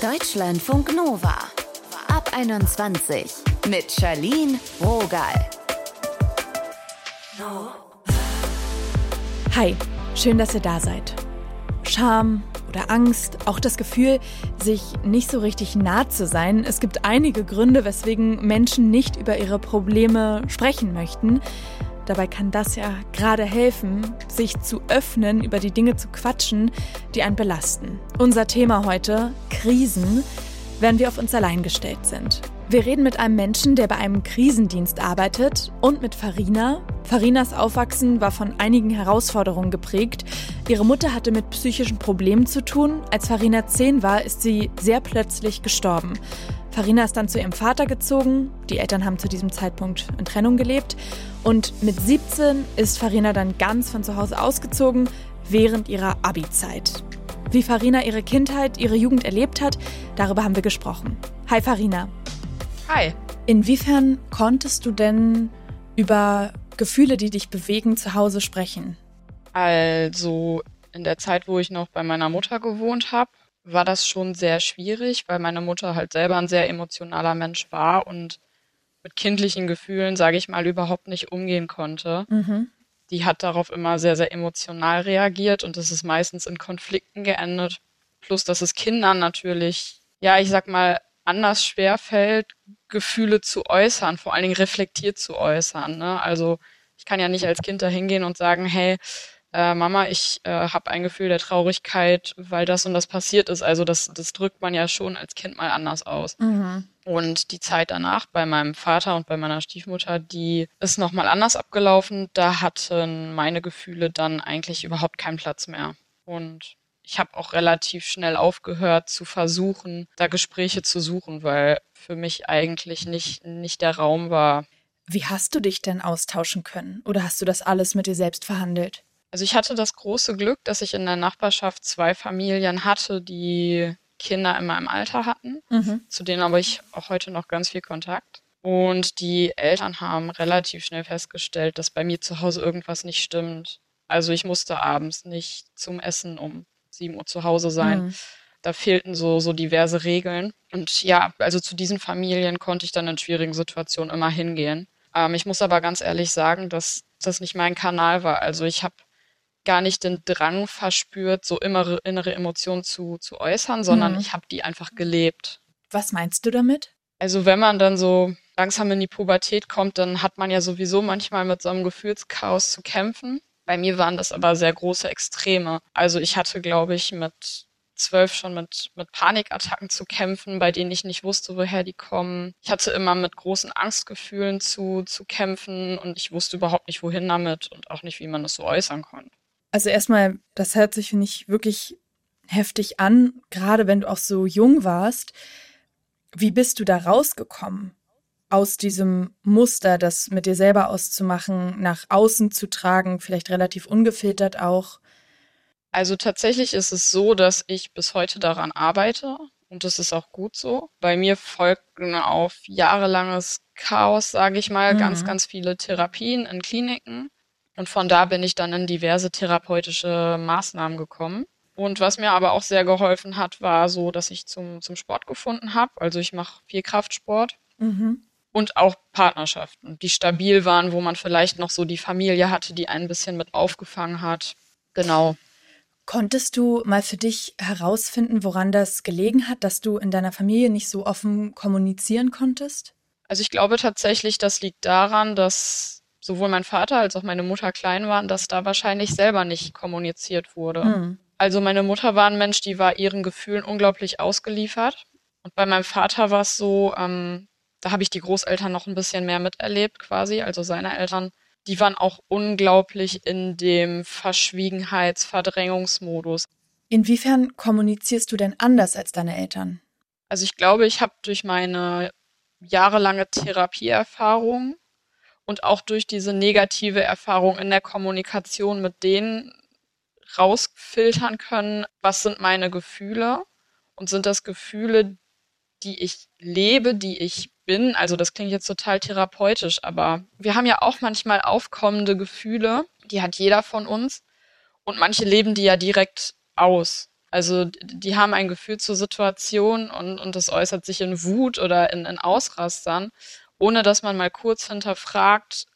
Deutschlandfunk Nova. Ab 21 mit Charlene Rogal. Hi, schön, dass ihr da seid. Scham oder Angst, auch das Gefühl, sich nicht so richtig nah zu sein. Es gibt einige Gründe, weswegen Menschen nicht über ihre Probleme sprechen möchten. Dabei kann das ja gerade helfen, sich zu öffnen, über die Dinge zu quatschen, die einen belasten. Unser Thema heute, Krisen, wenn wir auf uns allein gestellt sind. Wir reden mit einem Menschen, der bei einem Krisendienst arbeitet und mit Farina. Farinas Aufwachsen war von einigen Herausforderungen geprägt. Ihre Mutter hatte mit psychischen Problemen zu tun. Als Farina zehn war, ist sie sehr plötzlich gestorben. Farina ist dann zu ihrem Vater gezogen. Die Eltern haben zu diesem Zeitpunkt in Trennung gelebt. Und mit 17 ist Farina dann ganz von zu Hause ausgezogen während ihrer Abi-Zeit. Wie Farina ihre Kindheit, ihre Jugend erlebt hat, darüber haben wir gesprochen. Hi Farina. Hi. Inwiefern konntest du denn über Gefühle, die dich bewegen, zu Hause sprechen? Also in der Zeit, wo ich noch bei meiner Mutter gewohnt habe, war das schon sehr schwierig, weil meine Mutter halt selber ein sehr emotionaler Mensch war und mit kindlichen Gefühlen, sage ich mal, überhaupt nicht umgehen konnte. Mhm. Die hat darauf immer sehr, sehr emotional reagiert und das ist meistens in Konflikten geendet. Plus, dass es Kindern natürlich, ja, ich sag mal, anders schwerfällt, Gefühle zu äußern, vor allen Dingen reflektiert zu äußern. Ne? Also ich kann ja nicht als Kind da hingehen und sagen, hey, äh, Mama, ich äh, habe ein Gefühl der Traurigkeit, weil das und das passiert ist. Also das, das drückt man ja schon als Kind mal anders aus. Mhm. Und die Zeit danach bei meinem Vater und bei meiner Stiefmutter, die ist nochmal anders abgelaufen. Da hatten meine Gefühle dann eigentlich überhaupt keinen Platz mehr. Und ich habe auch relativ schnell aufgehört zu versuchen, da Gespräche zu suchen, weil für mich eigentlich nicht, nicht der Raum war. Wie hast du dich denn austauschen können? Oder hast du das alles mit dir selbst verhandelt? Also ich hatte das große Glück, dass ich in der Nachbarschaft zwei Familien hatte, die Kinder in meinem Alter hatten. Mhm. Zu denen habe ich auch heute noch ganz viel Kontakt. Und die Eltern haben relativ schnell festgestellt, dass bei mir zu Hause irgendwas nicht stimmt. Also ich musste abends nicht zum Essen um 7 Uhr zu Hause sein. Mhm. Da fehlten so, so diverse Regeln. Und ja, also zu diesen Familien konnte ich dann in schwierigen Situationen immer hingehen. Ähm, ich muss aber ganz ehrlich sagen, dass das nicht mein Kanal war. Also ich habe gar nicht den Drang verspürt, so innere, innere Emotionen zu, zu äußern, sondern mhm. ich habe die einfach gelebt. Was meinst du damit? Also wenn man dann so langsam in die Pubertät kommt, dann hat man ja sowieso manchmal mit so einem Gefühlschaos zu kämpfen. Bei mir waren das aber sehr große Extreme. Also ich hatte, glaube ich, mit zwölf schon mit, mit Panikattacken zu kämpfen, bei denen ich nicht wusste, woher die kommen. Ich hatte immer mit großen Angstgefühlen zu, zu kämpfen und ich wusste überhaupt nicht, wohin damit und auch nicht, wie man das so äußern konnte. Also erstmal, das hört sich, finde ich, wirklich heftig an, gerade wenn du auch so jung warst. Wie bist du da rausgekommen? Aus diesem Muster, das mit dir selber auszumachen, nach außen zu tragen, vielleicht relativ ungefiltert auch? Also tatsächlich ist es so, dass ich bis heute daran arbeite und das ist auch gut so. Bei mir folgten auf jahrelanges Chaos, sage ich mal, mhm. ganz, ganz viele Therapien in Kliniken. Und von da bin ich dann in diverse therapeutische Maßnahmen gekommen. Und was mir aber auch sehr geholfen hat, war so, dass ich zum, zum Sport gefunden habe. Also ich mache viel Kraftsport. Mhm. Und auch Partnerschaften, die stabil waren, wo man vielleicht noch so die Familie hatte, die ein bisschen mit aufgefangen hat. Genau. Konntest du mal für dich herausfinden, woran das gelegen hat, dass du in deiner Familie nicht so offen kommunizieren konntest? Also ich glaube tatsächlich, das liegt daran, dass sowohl mein Vater als auch meine Mutter klein waren, dass da wahrscheinlich selber nicht kommuniziert wurde. Mhm. Also meine Mutter war ein Mensch, die war ihren Gefühlen unglaublich ausgeliefert. Und bei meinem Vater war es so, ähm, da habe ich die Großeltern noch ein bisschen mehr miterlebt quasi, also seine Eltern. Die waren auch unglaublich in dem Verschwiegenheits-Verdrängungsmodus. Inwiefern kommunizierst du denn anders als deine Eltern? Also ich glaube, ich habe durch meine jahrelange Therapieerfahrung und auch durch diese negative Erfahrung in der Kommunikation mit denen rausfiltern können, was sind meine Gefühle und sind das Gefühle, die ich lebe, die ich bin. Also das klingt jetzt total therapeutisch, aber wir haben ja auch manchmal aufkommende Gefühle, die hat jeder von uns und manche leben die ja direkt aus. Also die haben ein Gefühl zur Situation und, und das äußert sich in Wut oder in, in Ausrastern, ohne dass man mal kurz hinterfragt,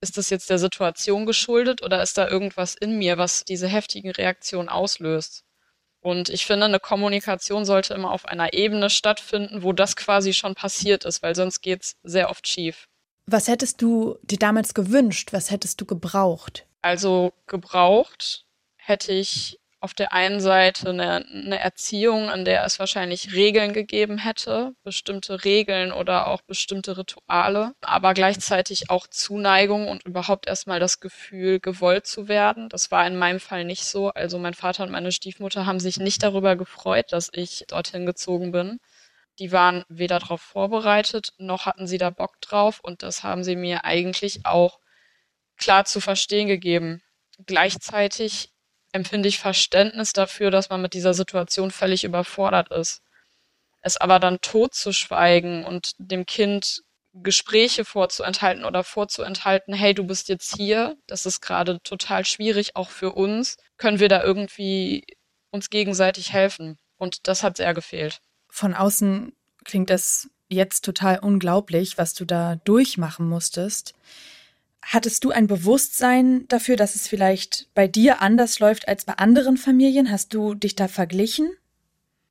ist das jetzt der Situation geschuldet oder ist da irgendwas in mir, was diese heftigen Reaktionen auslöst? Und ich finde, eine Kommunikation sollte immer auf einer Ebene stattfinden, wo das quasi schon passiert ist, weil sonst geht's sehr oft schief. Was hättest du dir damals gewünscht? Was hättest du gebraucht? Also gebraucht hätte ich auf der einen Seite eine, eine, Erziehung, in der es wahrscheinlich Regeln gegeben hätte, bestimmte Regeln oder auch bestimmte Rituale, aber gleichzeitig auch Zuneigung und überhaupt erstmal das Gefühl, gewollt zu werden. Das war in meinem Fall nicht so. Also mein Vater und meine Stiefmutter haben sich nicht darüber gefreut, dass ich dorthin gezogen bin. Die waren weder darauf vorbereitet, noch hatten sie da Bock drauf und das haben sie mir eigentlich auch klar zu verstehen gegeben. Gleichzeitig empfinde ich Verständnis dafür, dass man mit dieser Situation völlig überfordert ist. Es aber dann totzuschweigen und dem Kind Gespräche vorzuenthalten oder vorzuenthalten, hey, du bist jetzt hier, das ist gerade total schwierig, auch für uns, können wir da irgendwie uns gegenseitig helfen. Und das hat sehr gefehlt. Von außen klingt das jetzt total unglaublich, was du da durchmachen musstest. Hattest du ein Bewusstsein dafür, dass es vielleicht bei dir anders läuft als bei anderen Familien? Hast du dich da verglichen?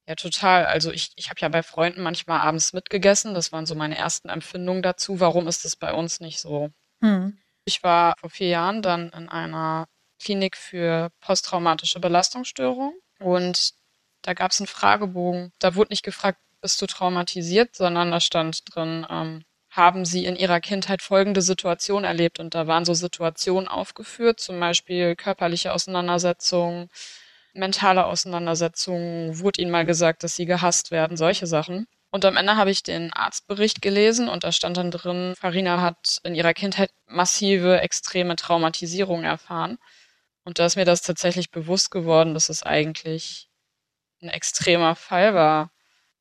Ja, total. Also ich, ich habe ja bei Freunden manchmal abends mitgegessen. Das waren so meine ersten Empfindungen dazu. Warum ist es bei uns nicht so? Hm. Ich war vor vier Jahren dann in einer Klinik für posttraumatische Belastungsstörung und da gab es einen Fragebogen. Da wurde nicht gefragt, bist du traumatisiert, sondern da stand drin, ähm, haben sie in ihrer Kindheit folgende Situation erlebt. Und da waren so Situationen aufgeführt, zum Beispiel körperliche Auseinandersetzungen, mentale Auseinandersetzungen, wurde ihnen mal gesagt, dass sie gehasst werden, solche Sachen. Und am Ende habe ich den Arztbericht gelesen und da stand dann drin, Farina hat in ihrer Kindheit massive, extreme Traumatisierung erfahren. Und da ist mir das tatsächlich bewusst geworden, dass es eigentlich ein extremer Fall war,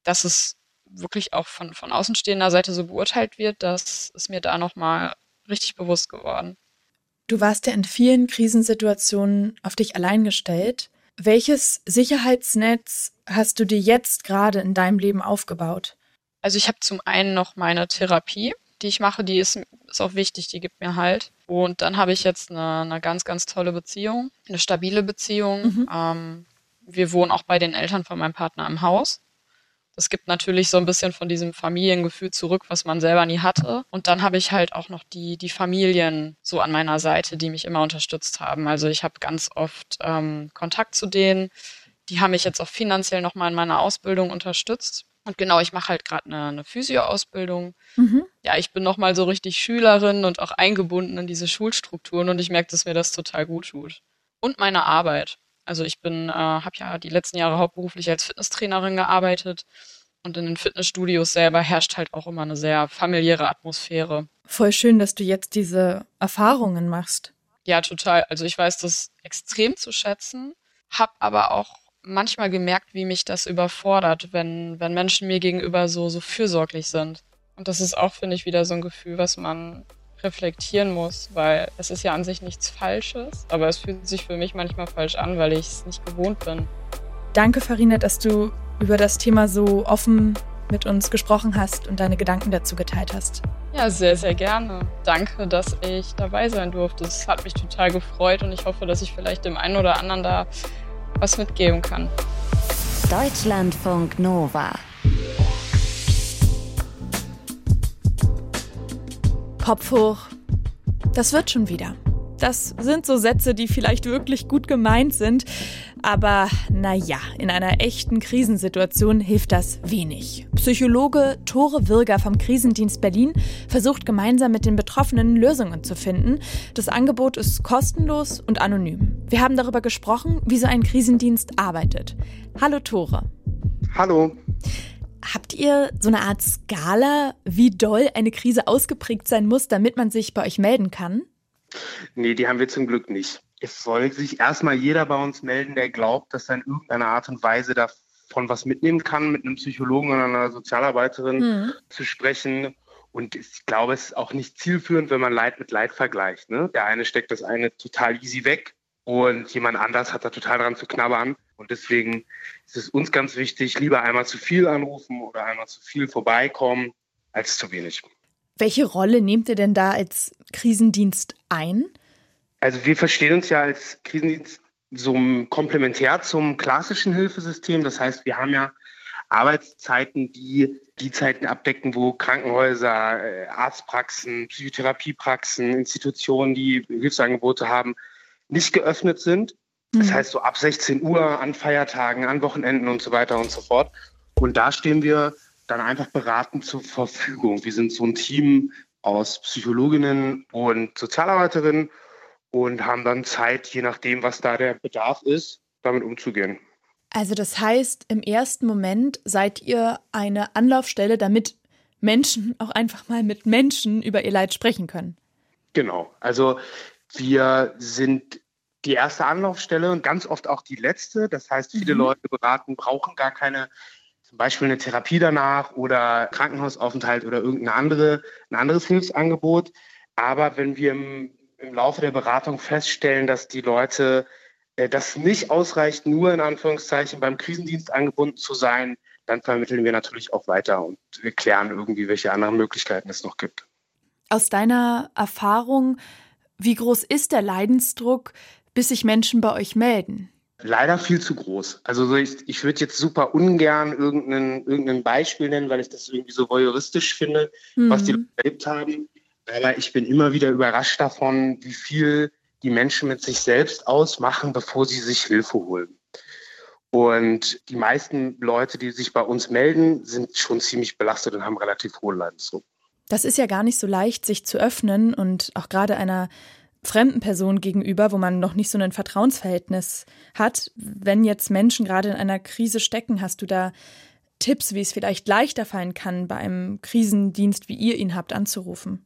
dass es wirklich auch von, von außenstehender Seite so beurteilt wird, das ist mir da nochmal richtig bewusst geworden. Du warst ja in vielen Krisensituationen auf dich allein gestellt. Welches Sicherheitsnetz hast du dir jetzt gerade in deinem Leben aufgebaut? Also ich habe zum einen noch meine Therapie, die ich mache, die ist, ist auch wichtig, die gibt mir halt. Und dann habe ich jetzt eine, eine ganz, ganz tolle Beziehung, eine stabile Beziehung. Mhm. Ähm, wir wohnen auch bei den Eltern von meinem Partner im Haus. Es gibt natürlich so ein bisschen von diesem Familiengefühl zurück, was man selber nie hatte. Und dann habe ich halt auch noch die, die Familien so an meiner Seite, die mich immer unterstützt haben. Also ich habe ganz oft ähm, Kontakt zu denen. Die haben mich jetzt auch finanziell nochmal in meiner Ausbildung unterstützt. Und genau, ich mache halt gerade eine, eine Physio-Ausbildung. Mhm. Ja, ich bin nochmal so richtig Schülerin und auch eingebunden in diese Schulstrukturen und ich merke, dass mir das total gut tut. Und meine Arbeit. Also ich bin, äh, habe ja die letzten Jahre hauptberuflich als Fitnesstrainerin gearbeitet und in den Fitnessstudios selber herrscht halt auch immer eine sehr familiäre Atmosphäre. Voll schön, dass du jetzt diese Erfahrungen machst. Ja, total. Also ich weiß das extrem zu schätzen, habe aber auch manchmal gemerkt, wie mich das überfordert, wenn, wenn Menschen mir gegenüber so, so fürsorglich sind. Und das ist auch, finde ich, wieder so ein Gefühl, was man reflektieren muss, weil es ist ja an sich nichts Falsches, aber es fühlt sich für mich manchmal falsch an, weil ich es nicht gewohnt bin. Danke, Farina, dass du über das Thema so offen mit uns gesprochen hast und deine Gedanken dazu geteilt hast. Ja, sehr, sehr gerne. Danke, dass ich dabei sein durfte. Es hat mich total gefreut und ich hoffe, dass ich vielleicht dem einen oder anderen da was mitgeben kann. Deutschlandfunk Nova. Kopf hoch. Das wird schon wieder. Das sind so Sätze, die vielleicht wirklich gut gemeint sind, aber naja, in einer echten Krisensituation hilft das wenig. Psychologe Tore Wirger vom Krisendienst Berlin versucht gemeinsam mit den Betroffenen Lösungen zu finden. Das Angebot ist kostenlos und anonym. Wir haben darüber gesprochen, wie so ein Krisendienst arbeitet. Hallo Tore. Hallo. Habt ihr so eine Art Skala, wie doll eine Krise ausgeprägt sein muss, damit man sich bei euch melden kann? Nee, die haben wir zum Glück nicht. Es soll sich erstmal jeder bei uns melden, der glaubt, dass er in irgendeiner Art und Weise davon was mitnehmen kann, mit einem Psychologen oder einer Sozialarbeiterin mhm. zu sprechen. Und ich glaube, es ist auch nicht zielführend, wenn man Leid mit Leid vergleicht. Ne? Der eine steckt das eine total easy weg und jemand anders hat da total dran zu knabbern. Und deswegen ist es uns ganz wichtig, lieber einmal zu viel anrufen oder einmal zu viel vorbeikommen, als zu wenig. Welche Rolle nehmt ihr denn da als Krisendienst ein? Also wir verstehen uns ja als Krisendienst so komplementär zum klassischen Hilfesystem. Das heißt, wir haben ja Arbeitszeiten, die die Zeiten abdecken, wo Krankenhäuser, äh, Arztpraxen, Psychotherapiepraxen, Institutionen, die Hilfsangebote haben, nicht geöffnet sind. Das mhm. heißt so ab 16 Uhr an Feiertagen, an Wochenenden und so weiter und so fort. Und da stehen wir dann einfach beratend zur Verfügung. Wir sind so ein Team aus Psychologinnen und Sozialarbeiterinnen und haben dann Zeit, je nachdem, was da der Bedarf ist, damit umzugehen. Also das heißt, im ersten Moment seid ihr eine Anlaufstelle, damit Menschen auch einfach mal mit Menschen über ihr Leid sprechen können. Genau. Also wir sind die erste Anlaufstelle und ganz oft auch die letzte. Das heißt, viele mhm. Leute beraten, brauchen gar keine, zum Beispiel eine Therapie danach oder Krankenhausaufenthalt oder irgendein andere, ein anderes Hilfsangebot. Aber wenn wir im, im Laufe der Beratung feststellen, dass die Leute äh, das nicht ausreicht, nur in Anführungszeichen beim Krisendienst angebunden zu sein, dann vermitteln wir natürlich auch weiter und wir klären irgendwie, welche anderen Möglichkeiten es noch gibt. Aus deiner Erfahrung, wie groß ist der Leidensdruck, bis sich Menschen bei euch melden? Leider viel zu groß. Also ich, ich würde jetzt super ungern irgendein, irgendein Beispiel nennen, weil ich das irgendwie so voyeuristisch finde, mhm. was die Leute erlebt haben. Aber ich bin immer wieder überrascht davon, wie viel die Menschen mit sich selbst ausmachen, bevor sie sich Hilfe holen. Und die meisten Leute, die sich bei uns melden, sind schon ziemlich belastet und haben relativ hohe Leidensdruck. Das ist ja gar nicht so leicht, sich zu öffnen und auch gerade einer fremden Person gegenüber, wo man noch nicht so ein Vertrauensverhältnis hat. Wenn jetzt Menschen gerade in einer Krise stecken, hast du da Tipps, wie es vielleicht leichter fallen kann, bei einem Krisendienst, wie ihr ihn habt, anzurufen?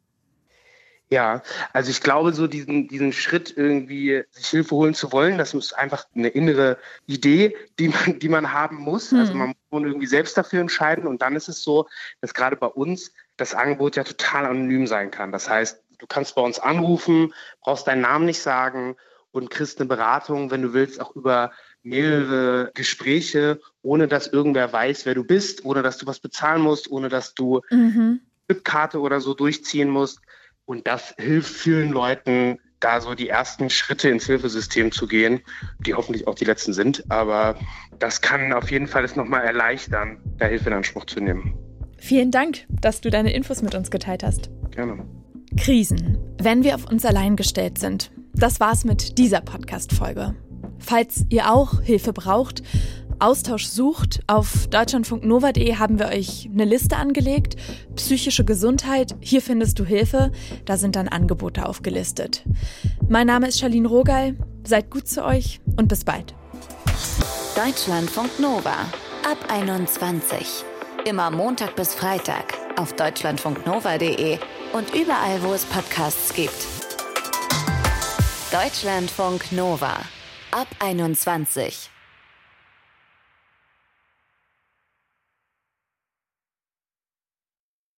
Ja, also ich glaube, so diesen, diesen Schritt irgendwie sich Hilfe holen zu wollen, das ist einfach eine innere Idee, die man, die man haben muss. Also hm. Also man muss irgendwie selbst dafür entscheiden. Und dann ist es so, dass gerade bei uns das Angebot ja total anonym sein kann. Das heißt, du kannst bei uns anrufen, brauchst deinen Namen nicht sagen und kriegst eine Beratung, wenn du willst, auch über mehrere Gespräche, ohne dass irgendwer weiß, wer du bist, ohne dass du was bezahlen musst, ohne dass du mhm. Karte oder so durchziehen musst. Und das hilft vielen Leuten, da so die ersten Schritte ins Hilfesystem zu gehen, die hoffentlich auch die letzten sind. Aber das kann auf jeden Fall es nochmal erleichtern, da Hilfe in Anspruch zu nehmen. Vielen Dank, dass du deine Infos mit uns geteilt hast. Gerne. Krisen, wenn wir auf uns allein gestellt sind. Das war's mit dieser Podcast-Folge. Falls ihr auch Hilfe braucht, Austausch sucht, auf deutschlandfunknova.de haben wir euch eine Liste angelegt. Psychische Gesundheit, hier findest du Hilfe. Da sind dann Angebote aufgelistet. Mein Name ist Charlene Rogal. Seid gut zu euch und bis bald. Deutschlandfunk Nova ab 21. Immer Montag bis Freitag auf deutschlandfunknova.de und überall, wo es Podcasts gibt. Deutschlandfunk Nova ab 21.